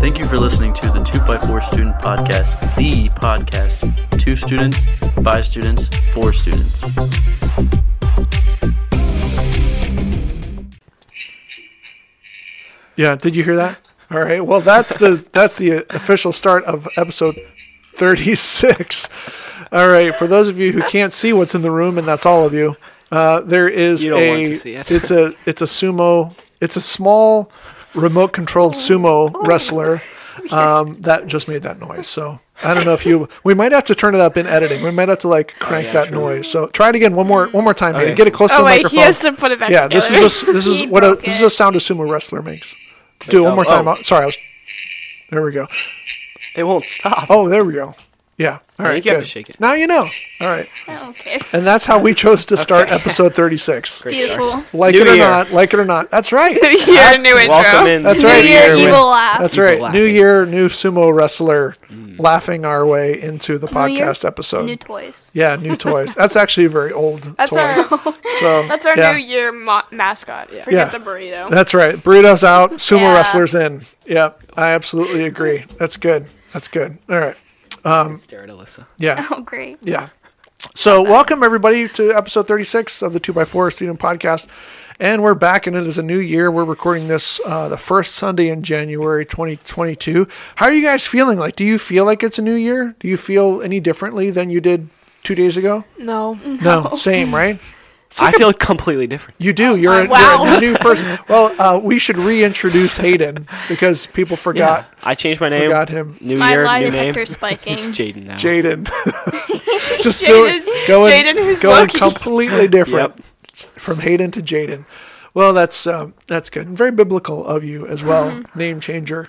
Thank you for listening to the 2x4 Student Podcast, the podcast. Two students, by students, for students. Yeah, did you hear that? All right. Well, that's the that's the official start of episode 36. All right. For those of you who can't see what's in the room, and that's all of you, uh, there is You don't a want to see it. it's a it's a sumo. It's a small remote controlled sumo wrestler um, that just made that noise. So I don't know if you. We might have to turn it up in editing. We might have to like crank yeah, that sure. noise. So try it again one more one more time. Okay. Hayden. Get it close to Oh the wait, microphone. he has to put it back Yeah, this is a, this is He what a broke this is a sound a sumo wrestler makes. Do it one Oh, more time. oh. Oh, Sorry, I was. There we go. It won't stop. Oh, there we go. Yeah. All Yeah, right. you can have good. to shake it. Now you know. All right. Oh, okay. And that's how we chose to start episode 36. Great start. Beautiful. Like New it or year. not, like it or not. That's right. New year, new intro. Welcome in. That's New right. year, New year. evil laugh. That's People right. New laughing. year, new sumo wrestler mm. laughing our way into the New year, podcast episode. New toys. yeah, new toys. That's actually a very old That's toy. our so that's our yeah. new year mo- mascot. Yeah. Forget the burrito. That's right. Burritos out, sumo Yeah. wrestlers in. Yep, I absolutely agree. That's good. That's good. All right. Stare at Alyssa. Yeah. Oh, great. Yeah. So, welcome everybody to episode 36 of the 2x4 Student Podcast. And we're back, and it is a new year. We're recording this uh, the first Sunday in January 2022. How are you guys feeling? Like, do you feel like it's a new year? Do you feel any differently than you did two days ago? No. No, same, right? I feel completely different. You do. You're, a, Wow. you're a new person. Well, uh, we should reintroduce Hayden because people forgot I changed my name. forgot him. New My year, lie new name. spiking. It's Jaden now. Jaden. Just Jaden- do it. Going, Jaden who's going Loki. completely different Yep. from Hayden to Jaden. Well, that's um, that's good. And very biblical of you as well, Mm-hmm. name changer.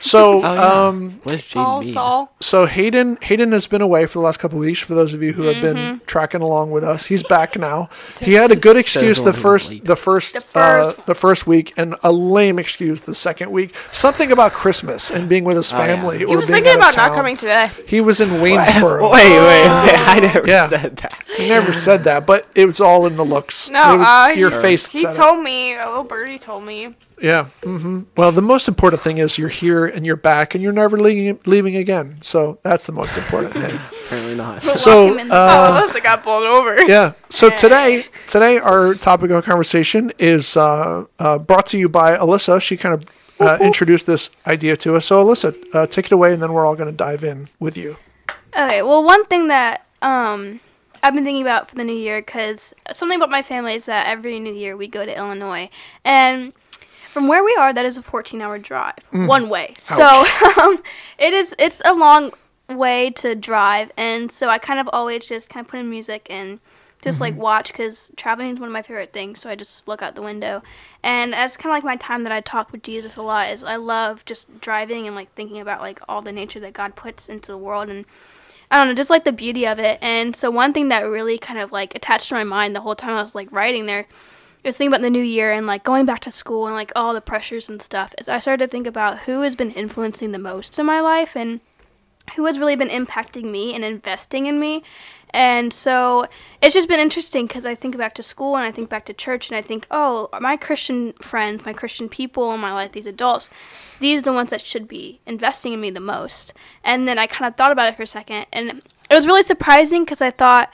So, Oh, yeah. um, What Jaden Saul, mean? Saul. so Hayden Hayden has been away for the last couple of weeks. For those of you who have been Mm-hmm. tracking along with us, he's back now. He had a good excuse the the one who was first the first The uh, first- the first week, and a lame excuse the second week. Something about Christmas and being with his Oh, yeah. family. He or He was being thinking out of about not town. coming today. He was in Waynesboro. Wait, wait, wait. I never Yeah. said that. He never said that, but it was all in the looks. No, It was- uh, your he, face. He said it. told me. A little birdie told me. Yeah. hmm Well, the most important thing is you're here and you're back and you're never leaving, leaving again. So that's the most important thing. Apparently not. so, him in the- uh, oh, got bowled over. yeah. So today, today our topic of conversation is uh, uh, brought to you by Alyssa. She kind of uh, introduced this idea to us. So, Alyssa, uh, take it away, and then we're all going to dive in with you. Okay, well, one thing that um I've been thinking about for the new year, because something about my family is that every new year we go to Illinois, and from where we are, that is a 14-hour drive one way. So um, it is it's a long way to drive, and so I kind of always just kind of put in music and just like watch because traveling is one of my favorite things. So I just look out the window, and that's kind of like my time that I talk with Jesus a lot. Is I love just driving and like thinking about like all the nature that God puts into the world and I don't know, just like the beauty of it. And so one thing that really kind of like attached to my mind the whole time I was like writing there is thinking about the new year and like going back to school and like all the pressures and stuff. Is I started to think about who has been influencing the most in my life and who has really been impacting me and investing in me. And so it's just been interesting because I think back to school and I think back to church and I think, oh, my Christian friends, my Christian people in my life, these adults, these are the ones that should be investing in me the most. And then I kind of thought about it for a second and it was really surprising because I thought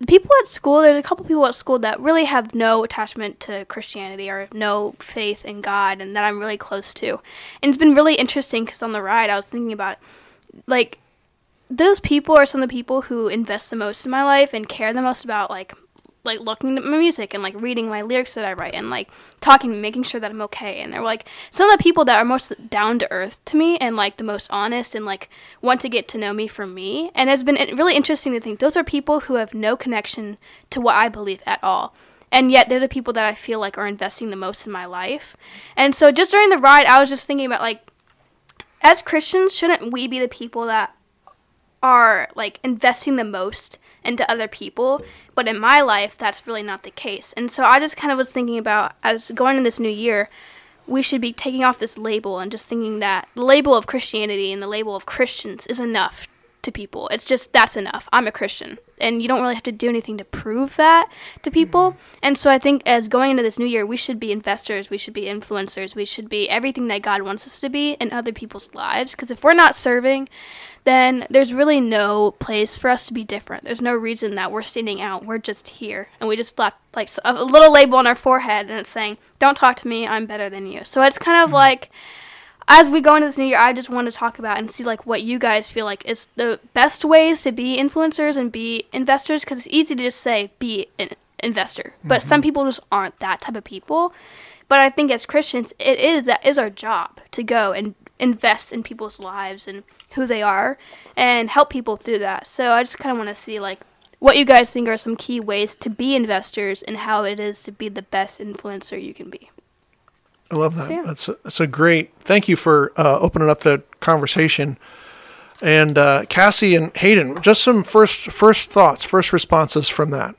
the people at school, there's a couple people at school that really have no attachment to Christianity or no faith in God and that I'm really close to. And it's been really interesting because on the ride I was thinking about like those people are some of the people who invest the most in my life and care the most about like like looking at my music and like reading my lyrics that I write and like talking making sure that I'm okay. And they're like some of the people that are most down to earth to me and like the most honest and like want to get to know me for me. And it's been really interesting to think those are people who have no connection to what I believe at all. And yet they're the people that I feel like are investing the most in my life. And so just during the ride I was just thinking about like as Christians shouldn't we be the people that are like investing the most into other people but in my life that's really not the case. And so i just kind of was thinking about as going in this new year we should be taking off this label and just thinking that the label of christianity and the label of christians is enough to people. It's just that's enough. I'm a Christian. And you don't really have to do anything to prove that to people. Mm-hmm. And so I think as going into this new year, we should be investors, we should be influencers, we should be everything that God wants us to be in other people's lives because if we're not serving, then there's really no place for us to be different. There's no reason that we're standing out. We're just here. And we just left like a little label on our forehead and it's saying, "Don't talk to me. I'm better than you." So it's kind of mm-hmm. like as we go into this new year, I just want to talk about and see like what you guys feel like is the best ways to be influencers and be investors because it's easy to just say be an investor, but some mm-hmm. people just aren't that type of people. But I think as Christians, it is that is our job to go and invest in people's lives and who they are and help people through that. So I just kind of want to see like what you guys think are some key ways to be investors and how it is to be the best influencer you can be. I love that. So, yeah. That's a, that's a great. Thank you for uh, opening up the conversation. And uh, Cassie and Hayden, just some first first thoughts, first responses from that.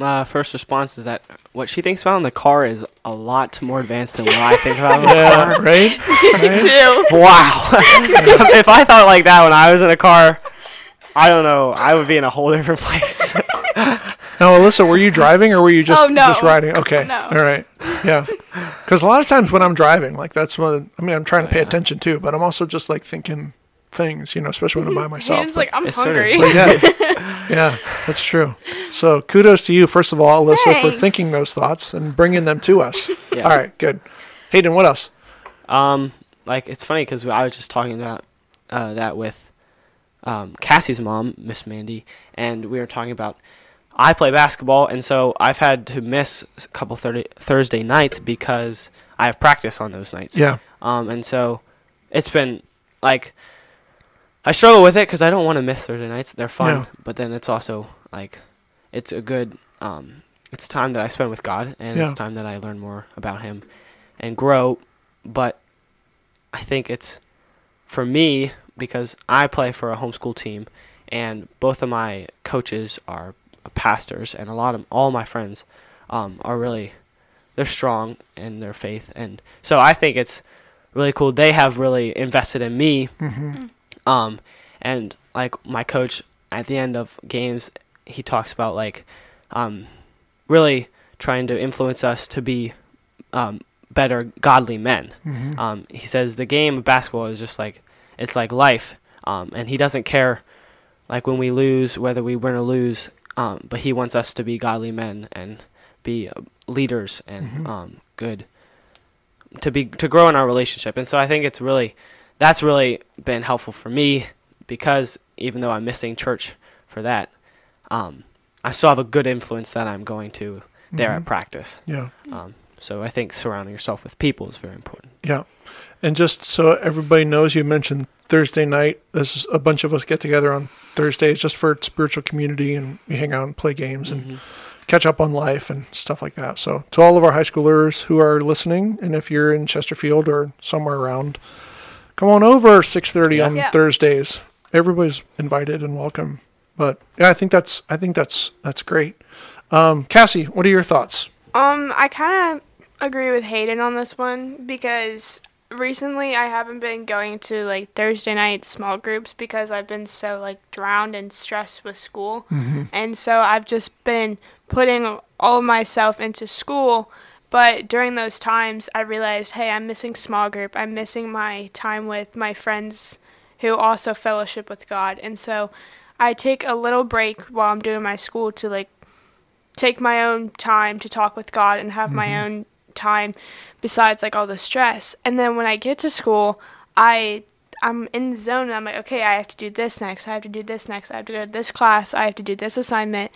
Uh, first response is that what she thinks about in the car is a lot more advanced than what I think about in the Yeah, car. right. right? Two. Wow. if I thought like that when I was in a car, I don't know. I would be in a whole different place. Now, Alyssa, were you driving or were you just Oh, no. just riding? Okay, No. all right, yeah. Because a lot of times when I'm driving, like that's one. I mean, I'm trying to pay attention too, but I'm also just like thinking things, you know, especially when I'm by myself. Hayden's But- like, I'm It's sort of- hungry. yeah, yeah, that's true. So kudos to you, first of all, Alyssa, for thinking those thoughts and bringing them to us. Yeah. All right, good. Hayden, what else? Um, like it's funny because I was just talking about uh, that with um, Cassie's mom, Miss Mandy, and we were talking about I play basketball, and so I've had to miss a couple thirty Thursday nights because I have practice on those nights. Yeah, Um, and so it's been like I struggle with it because I don't want to miss Thursday nights. They're fun, but then it's also like it's a good um, it's time that I spend with God, and Yeah. it's time that I learn more about Him and grow. But I think it's for me because I play for a homeschool team, and both of my coaches are pastors, and a lot of all my friends um, are really they're strong in their faith, and so I think it's really cool. They have really invested in me, hmm um, and like my coach at the end of games, he talks about like um, really trying to influence us to be um, better godly men. hmm Um, he says the game of basketball is just like it's like life, um, and he doesn't care like when we lose whether we win or lose, um, but he wants us to be godly men and be uh, leaders and Mhm. um, good to be to grow in our relationship. And so I think it's really that's really been helpful for me because even though I'm missing church for that, um, I still have a good influence that I'm going to there at Mhm. practice. yeah, Um, so I think surrounding yourself with people is very important. yeah. And just so everybody knows, you mentioned Thursday night. This is a bunch of us get together on Thursdays just for spiritual community, and we hang out and play games and Mhm. catch up on life and stuff like that. So, to all of our high schoolers who are listening, and if you're in Chesterfield or somewhere around, come on over 6:30 Yeah. on Yeah. Thursdays. Everybody's invited and welcome. But yeah, I think that's I think that's that's great. Um, Cassie, what are your thoughts? Um, I kind of agree with Hayden on this one because recently I haven't been going to like Thursday night small groups because I've been so like drowned and stressed with school. Mm-hmm. And so I've just been putting all myself into school. But during those times, I realized, hey, I'm missing small group. I'm missing my time with my friends who also fellowship with God. And so I take a little break while I'm doing my school to like take my own time to talk with God and have my own time besides like all the stress. And then when I get to school, I I'm in the zone and I'm like, okay, I have to do this next. I have to do this next. I have to go to this class. I have to do this assignment.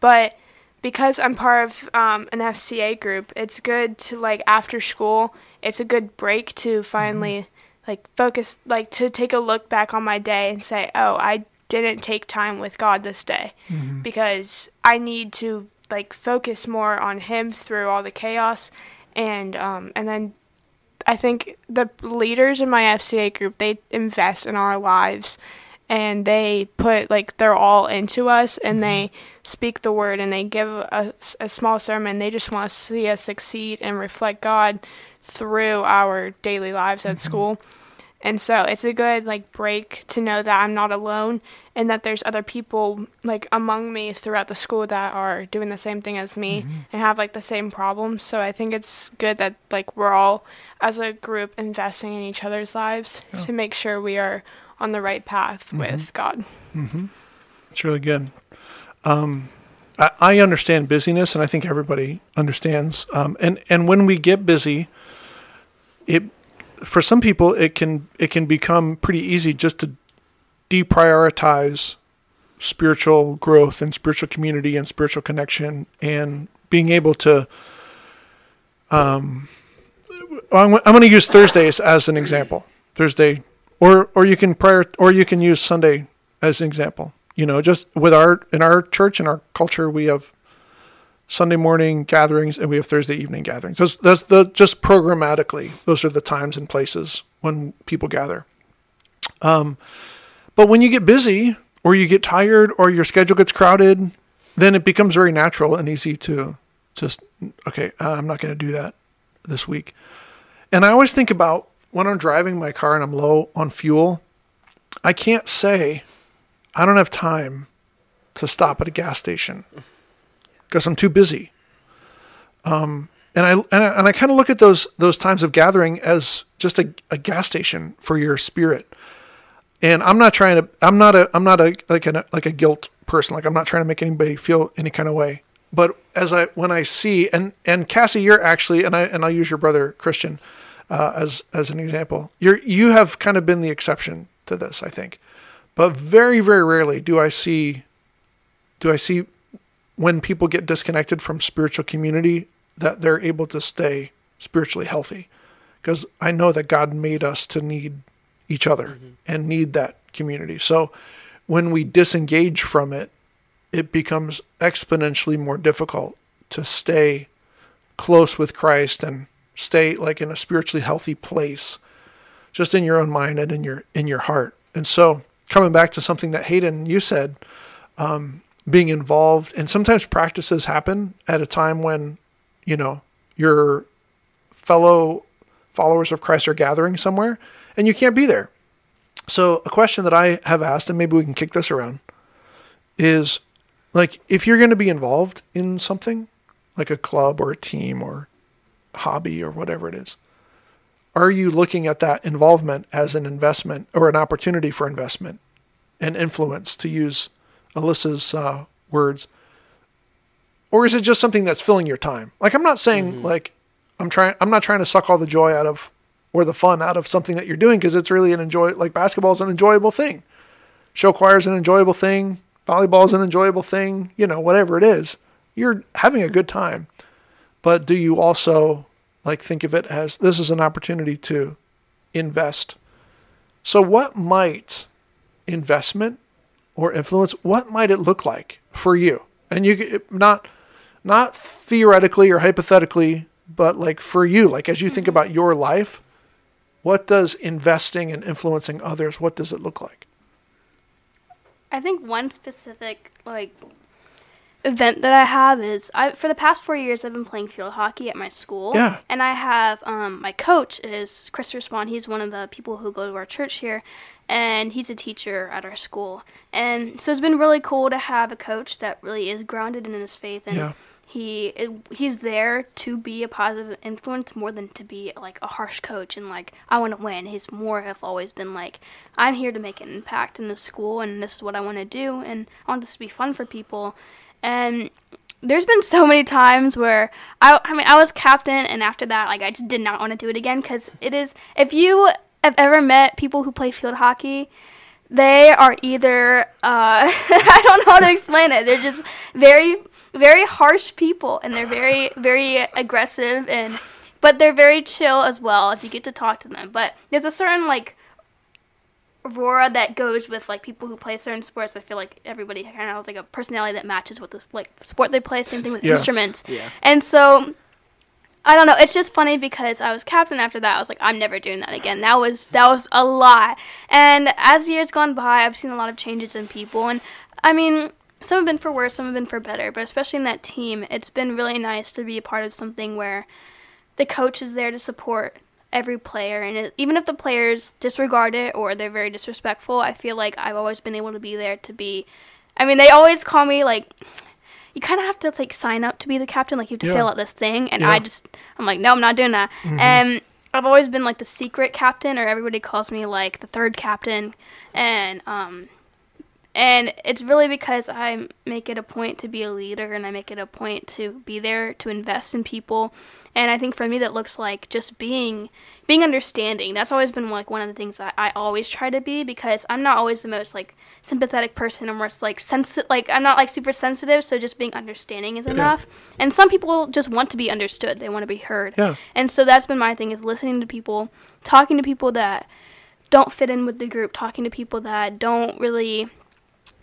But because I'm part of um, an FCA group, it's good to like after school. It's a good break to finally like focus, like to take a look back on my day and say, oh, I didn't take time with God this day because I need to like focus more on Him through all the chaos, and um, and then I think the leaders in my FCA group they invest in our lives and they put like they're all into us and they speak the word and they give a, a small sermon. They just want to see us succeed and reflect god through our daily lives at school And so it's a good like break to know that I'm not alone and that there's other people like among me throughout the school that are doing the same thing as me and have like the same problems. So I think it's good that like we're all as a group investing in each other's lives to make sure we are on the right path with God. It's really good. Um, I, I understand busyness, and I think everybody understands. Um, and and when we get busy, it for some people it can it can become pretty easy just to deprioritize spiritual growth and spiritual community and spiritual connection and being able to. Um, I'm, I'm going to use Thursdays as an example. Thursday, or or you can prior, or you can use Sunday as an example. You know, just with our in our church and our culture, we have Sunday morning gatherings and we have Thursday evening gatherings. Those, the just programmatically. Those are the times and places when people gather. Um, but when you get busy or you get tired or your schedule gets crowded, then it becomes very natural and easy to just okay, uh, I'm not going to do that this week. And I always think about when I'm driving my car and I'm low on fuel, I can't say I don't have time to stop at a gas station because I'm too busy. Um, and I and I, and I kind of look at those those times of gathering as just a, a gas station for your spirit. And I'm not trying to. I'm not a. I'm not a like a like a guilt person. Like I'm not trying to make anybody feel any kind of way. But as I when I see and and Cassie, you're actually and I and I'll use your brother Christian uh, as as an example. You're you have kind of been the exception to this, I think. But very very rarely do I see do I see when people get disconnected from spiritual community that they're able to stay spiritually healthy because I know that God made us to need each other and need that community. So when we disengage from it, it becomes exponentially more difficult to stay close with Christ and stay like in a spiritually healthy place just in your own mind and in your in your heart. And so coming back to something that Hayden you said um, being involved and sometimes practices happen at a time when you know your fellow followers of Christ are gathering somewhere and you can't be there. So a question that I have asked and maybe we can kick this around is like if you're going to be involved in something like a club or a team or hobby or whatever it is are you looking at that involvement as an investment or an opportunity for investment and influence to use Alyssa's uh, words? Or is it just something that's filling your time? Like I'm not saying like I'm trying I'm not trying to suck all the joy out of or the fun out of something that you're doing because it's really an enjoy like basketball is an enjoyable thing. Show choir is an enjoyable thing. Volleyball is an enjoyable thing. You know whatever it is you're having a good time. But do you also like think of it as this is an opportunity to invest. So what might investment or influence what might it look like for you? And you not not theoretically or hypothetically but like for you like as you think about mm-hmm. your life what does investing and influencing others what does it look like? I think one specific like event that I have is I for the past four years I've been playing field hockey at my school. Yeah. And I have um, my coach is Chris Respawn. He's one of the people who go to our church here, and he's a teacher at our school. And so it's been really cool to have a coach that really is grounded in his faith and. Yeah. He he's there to be a positive influence more than to be like a harsh coach and like I want to win. He's more have always been like I'm here to make an impact in this school and this is what I want to do and I want this to be fun for people. And there's been so many times where I, I mean, I was captain, and after that, like, I just did not want to do it again because it is. If you have ever met people who play field hockey, they are either uh, I don't know how to explain it. They're just very, very harsh people, and they're very, very aggressive, and but they're very chill as well if you get to talk to them. But there's a certain like aurora that goes with like people who play certain sports. I feel like everybody kind of has like a personality that matches with the like sport they play. Same thing with Yeah. instruments. Yeah. And so I don't know. It's just funny because I was captain after that. I was like, I'm never doing that again. That was that was a lot. And as years gone by, I've seen a lot of changes in people. And I mean, some have been for worse, some have been for better. But especially in that team, it's been really nice to be a part of something where the coach is there to support every player, and it, even if the players disregard it or they're very disrespectful, I feel like I've always been able to be there to be. I mean, they always call me like. You kind of have to like sign up to be the captain, like you have to Yeah. fill out this thing, and Yeah. I just I'm like, no, I'm not doing that. Mhm. And I've always been like the secret captain, or everybody calls me like the third captain, and um, and it's really because I make it a point to be a leader, and I make it a point to be there to invest in people, and I think for me that looks like just being being understanding. That's always been like one of the things I, I always try to be because I'm not always the most like sympathetic person. I'm most like sensitive. Like I'm not like super sensitive, so just being understanding is enough. And some people just want to be understood. They want to be heard. Yeah. And so that's been my thing is listening to people, talking to people that don't fit in with the group, talking to people that don't really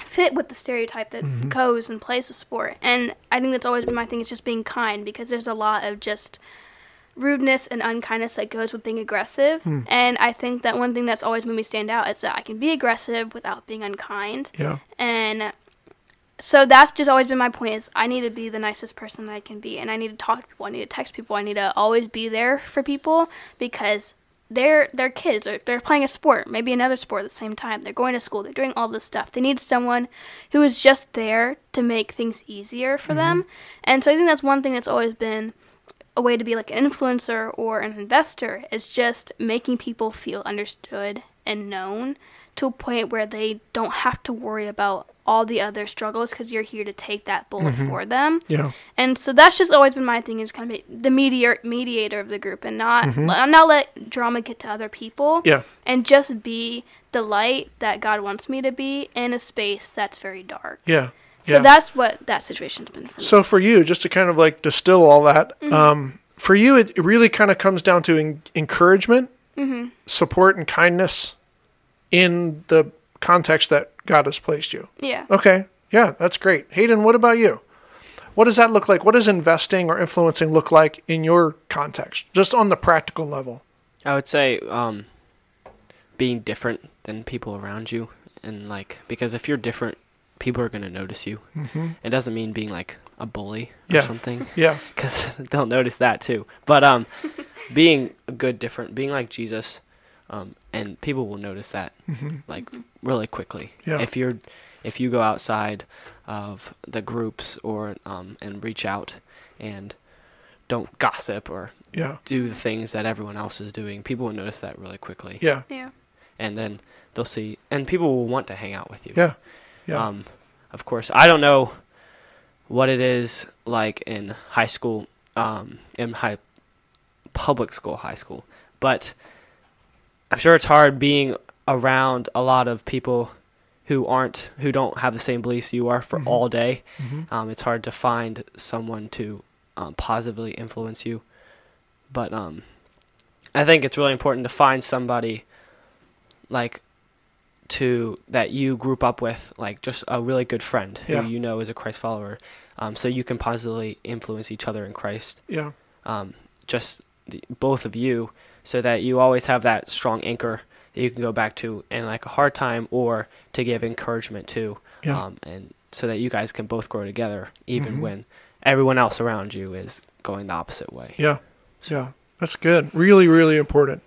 fit with the stereotype that Mhm. goes and plays the sport. And I think that's always been my thing is just being kind because there's a lot of just rudeness and unkindness that goes with being aggressive. Hmm. And I think that one thing that's always made me stand out is that I can be aggressive without being unkind. Yeah. And so that's just always been my point is I need to be the nicest person that I can be and I need to talk to people, I need to text people, I need to always be there for people because they're they're kids, they're, they're playing a sport, maybe another sport at the same time. They're going to school, they're doing all this stuff. They need someone who is just there to make things easier for them. Mm-hmm. And so I think that's one thing that's always been a way to be like an influencer or an investor is just making people feel understood and known to a point where they don't have to worry about all the other struggles because you're here to take that bullet Mhm. for them. Yeah. And so that's just always been my thing is kind of be the mediator mediator of the group and not Mhm. let, not let drama get to other people Yeah. and just be the light that God wants me to be in a space that's very dark. Yeah. So Yeah. that's what that situation's been for me. So for you, just to kind of like distill all that, Mm-hmm. um, for you, it really kind of comes down to en- encouragement, hmm support, and kindness in the context that God has placed you. Yeah. Okay. Yeah, that's great. Hayden, what about you? What does that look like? What does investing or influencing look like in your context, just on the practical level? I would say um, being different than people around you, and like because if you're different, people are gonna notice you. Mm-hmm. It doesn't mean being like a bully or Yeah. something, Yeah. because they'll notice that too. But um, being a good different, being like Jesus, um, and people will notice that Mm-hmm. like really quickly. Yeah. If you're if you go outside of the groups or um, and reach out and don't gossip or Yeah. do the things that everyone else is doing, people will notice that really quickly. Yeah. Yeah. And then they'll see and people will want to hang out with you. Yeah. Yeah. Um of course, I don't know what it is like in high school um in high public school, high school, but I'm sure it's hard being around a lot of people who aren't who don't have the same beliefs you are for Mhm. all day. Mhm. Um, it's hard to find someone to um, positively influence you, but um, I think it's really important to find somebody like to that you group up with, like just a really good friend Yeah. who you know is a Christ follower, um, so you can positively influence each other in Christ. Yeah. Um, just the, both of you, so that you always have that strong anchor that you can go back to in like a hard time or to give encouragement to Yeah. um, and so that you guys can both grow together even Mhm. when everyone else around you is going the opposite way. Yeah. Yeah. That's good. Really, really important.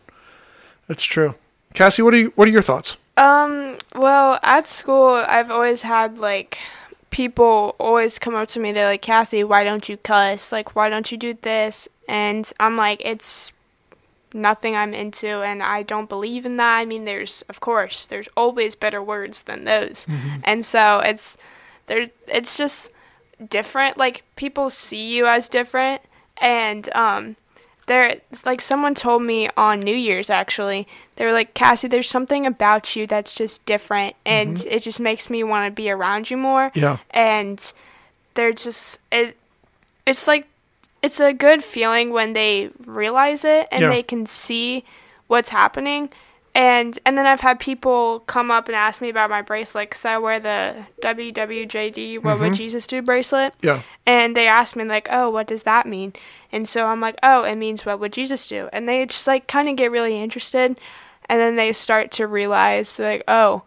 That's true. Cassie, what are you, what are your thoughts? Um, well, at school, I've always had like people always come up to me. They're like, Cassie, why don't you cuss? Like, why don't you do this? And I'm like, it's nothing I'm into, and I don't believe in that. I mean, there's, of course, there's always better words than those. And so it's, there, it's just different. Like, people see you as different, and, um, there it's like someone told me on New Year's actually. They were like, Cassie, there's something about you that's just different and it just makes me want to be around you more. Yeah. And they're just it it's like it's a good feeling when they realize it and Yeah. they can see what's happening. And and then I've had people come up and ask me about my bracelet because I wear the WWJD What Would Mhm. Jesus Do bracelet. Yeah. And they asked me like, "Oh, what does that mean?" And so I'm like, "Oh, it means what would Jesus do?" And they just like kind of get really interested, and then they start to realize like, "Oh,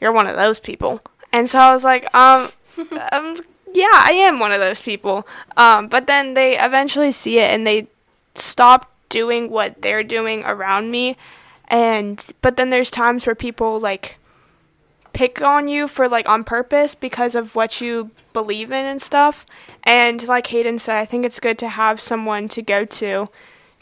you're one of those people." And so I was like, "Um, um yeah, I am one of those people." Um, but then they eventually see it and they stop doing what they're doing around me. And but then there's times where people like pick on you for like on purpose because of what you believe in and stuff. And like Hayden said, I think it's good to have someone to go to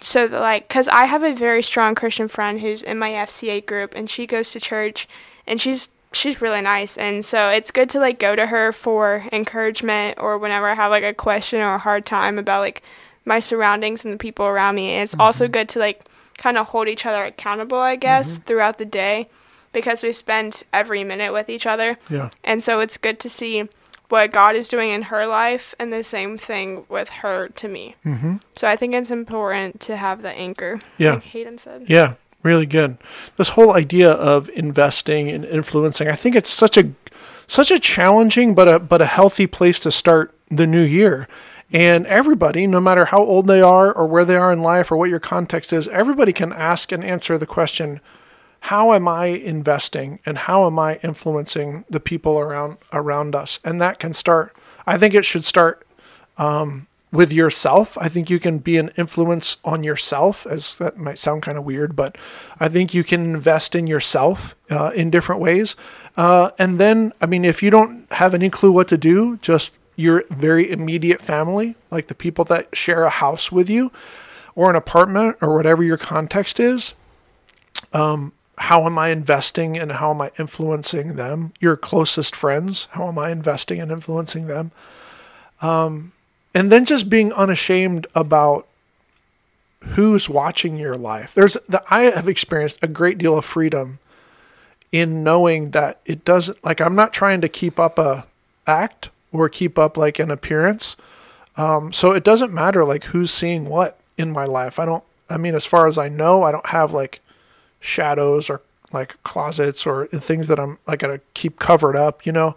so that like cuz I have a very strong Christian friend who's in my FCA group and she goes to church and she's she's really nice and so it's good to like go to her for encouragement or whenever I have like a question or a hard time about like my surroundings and the people around me. And it's also good to like kind of hold each other accountable, I guess, throughout the day because we spend every minute with each other. Yeah. And so it's good to see what God is doing in her life and the same thing with her to me. Mm-hmm. So I think it's important to have the anchor, Yeah. like Hayden said. Yeah, really good. This whole idea of investing and influencing, I think it's such a such a challenging but a but a healthy place to start the new year. And everybody, no matter how old they are or where they are in life or what your context is, everybody can ask and answer the question, how am I investing and how am I influencing the people around around us? And that can start I think it should start um, with yourself. I think you can be an influence on yourself, as that might sound kind of weird, but I think you can invest in yourself uh, in different ways. Uh, and then, I mean, if you don't have any clue what to do, just your very immediate family, like the people that share a house with you or an apartment or whatever your context is, um, how am I investing and how am I influencing them? Your closest friends, how am I investing and influencing them? And then just being unashamed about who's watching your life. There's the I have experienced a great deal of freedom in knowing that it doesn't like I'm not trying to keep up a act or keep up like an appearance. Um, so it doesn't matter like who's seeing what in my life. I don't I mean as far as I know, I don't have like shadows or like closets or things that I'm like gotta keep covered up, you know.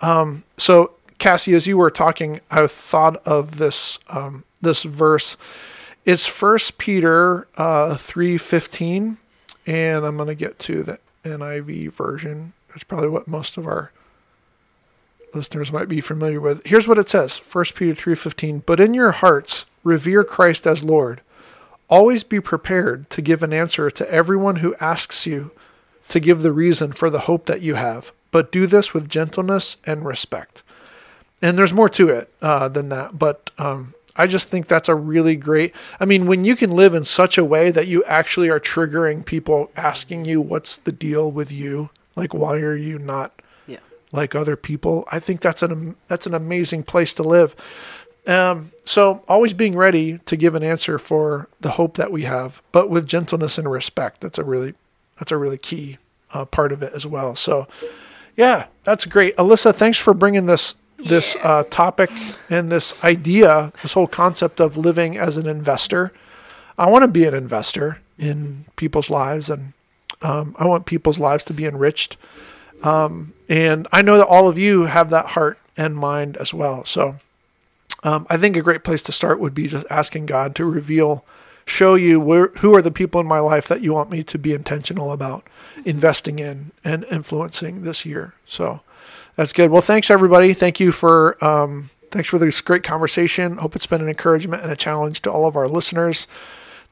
Um, so Cassie, as you were talking, I thought of this um, this verse. It's First Peter uh, three fifteen, and I'm gonna get to the NIV version. That's probably what most of our listeners might be familiar with. Here's what it says: First Peter three fifteen. But in your hearts, revere Christ as Lord. Always be prepared to give an answer to everyone who asks you to give the reason for the hope that you have, but do this with gentleness and respect. And there's more to it uh, than that, but um, I just think that's a really great. I mean, when you can live in such a way that you actually are triggering people asking you, "What's the deal with you? Like, why are you not Yeah. like other people?" I think that's an that's an amazing place to live. Um, so always being ready to give an answer for the hope that we have, but with gentleness and respect. That's a really that's a really key uh, part of it as well. So, yeah, that's great, Alyssa. Thanks for bringing this this uh, topic and this idea, this whole concept of living as an investor. I want to be an investor in people's lives, and um, I want people's lives to be enriched. Um, and I know that all of you have that heart and mind as well. So um, I think a great place to start would be just asking God to reveal, show you where, who are the people in my life that you want me to be intentional about investing in and influencing this year. So that's good. Well, thanks everybody. Thank you for um, thanks for this great conversation. Hope it's been an encouragement and a challenge to all of our listeners.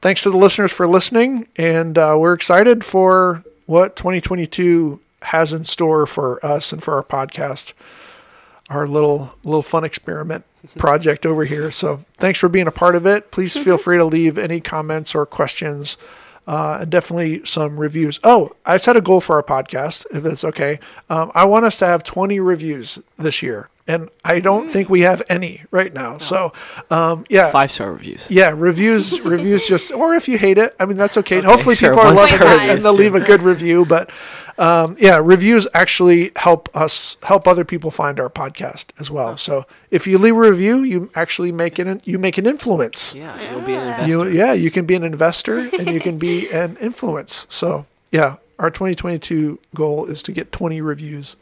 Thanks to the listeners for listening, and uh, we're excited for what 2022 has in store for us and for our podcast our little little fun experiment project over here. So thanks for being a part of it. Please feel free to leave any comments or questions, uh, definitely some reviews. Oh, I set a goal for our podcast, if it's okay. Um, I want us to have 20 reviews this year, and I don't think we have any right now. So, um, yeah, Five star reviews. yeah, reviews, reviews. Just or if you hate it, I mean that's okay. Hopefully, sure, people are loving it and they'll too. leave a good review. But um, yeah, reviews actually help us help other people find our podcast as well. So if you leave a review, you actually make an you make an influence. Yeah, you'll be an investor. You yeah, you can be an investor and you can be an influence. So yeah, our 2022 goal is to get 20 reviews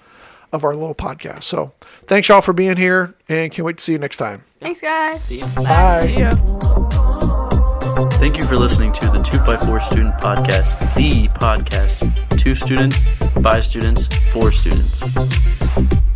of our little podcast. So thanks y'all for being here, and can't wait to see you next time. Thanks, guys. See ya. Bye. Yeah. Thank you for listening to the 2x4 Student Podcast, the podcast. Two students, by students, for students.